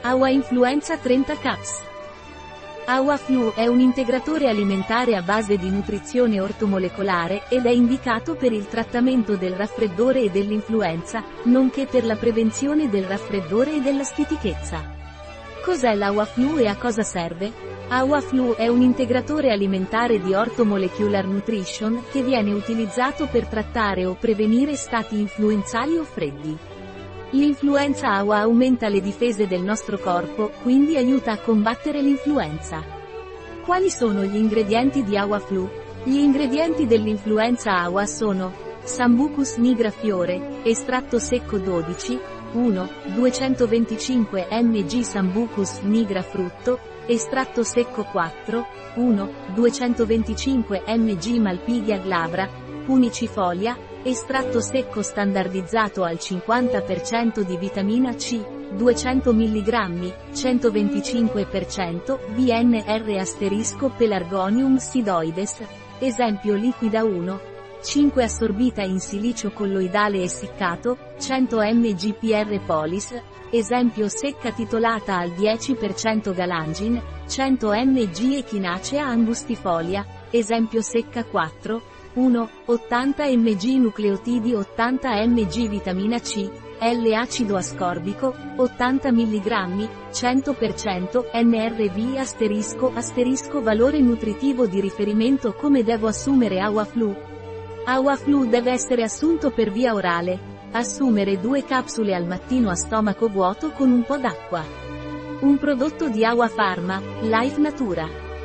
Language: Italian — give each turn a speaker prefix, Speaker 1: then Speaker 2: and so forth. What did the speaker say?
Speaker 1: Awa Influenza 30 Caps. Awaflu è un integratore alimentare a base di nutrizione ortomolecolare ed è indicato per il trattamento del raffreddore e dell'influenza, nonché per la prevenzione del raffreddore e della stitichezza. Cos'è l'Awaflu e a cosa serve? Awaflu è un integratore alimentare di Orthomolecular Nutrition che viene utilizzato per trattare o prevenire stati influenzali o freddi. L'influenza AWA aumenta le difese del nostro corpo, quindi aiuta a combattere l'influenza. Quali sono gli ingredienti di AWA Flu? Gli ingredienti dell'influenza AWA sono Sambucus nigra fiore, estratto secco 12, 1, 225 mg Sambucus nigra frutto, estratto secco 4, 1, 225 mg Malpiglia glabra, punicifolia, Estratto secco standardizzato al 50% di vitamina C, 200 mg, 125%, BNR asterisco Pelargonium sidoides, esempio liquida 1, 5 assorbita in silicio colloidale essiccato, 100 mg PR polis, esempio secca titolata al 10% galangin, 100 mg echinacea angustifolia, esempio secca 4, 1. 80 mg nucleotidi 80 mg vitamina C, L acido ascorbico, 80 mg, 100% NRV asterisco asterisco valore nutritivo di riferimento come devo assumere Awaflu. Awaflu deve essere assunto per via orale. Assumere due capsule al mattino a stomaco vuoto con un po' d'acqua. Un prodotto di Awa Pharma, Life Natura.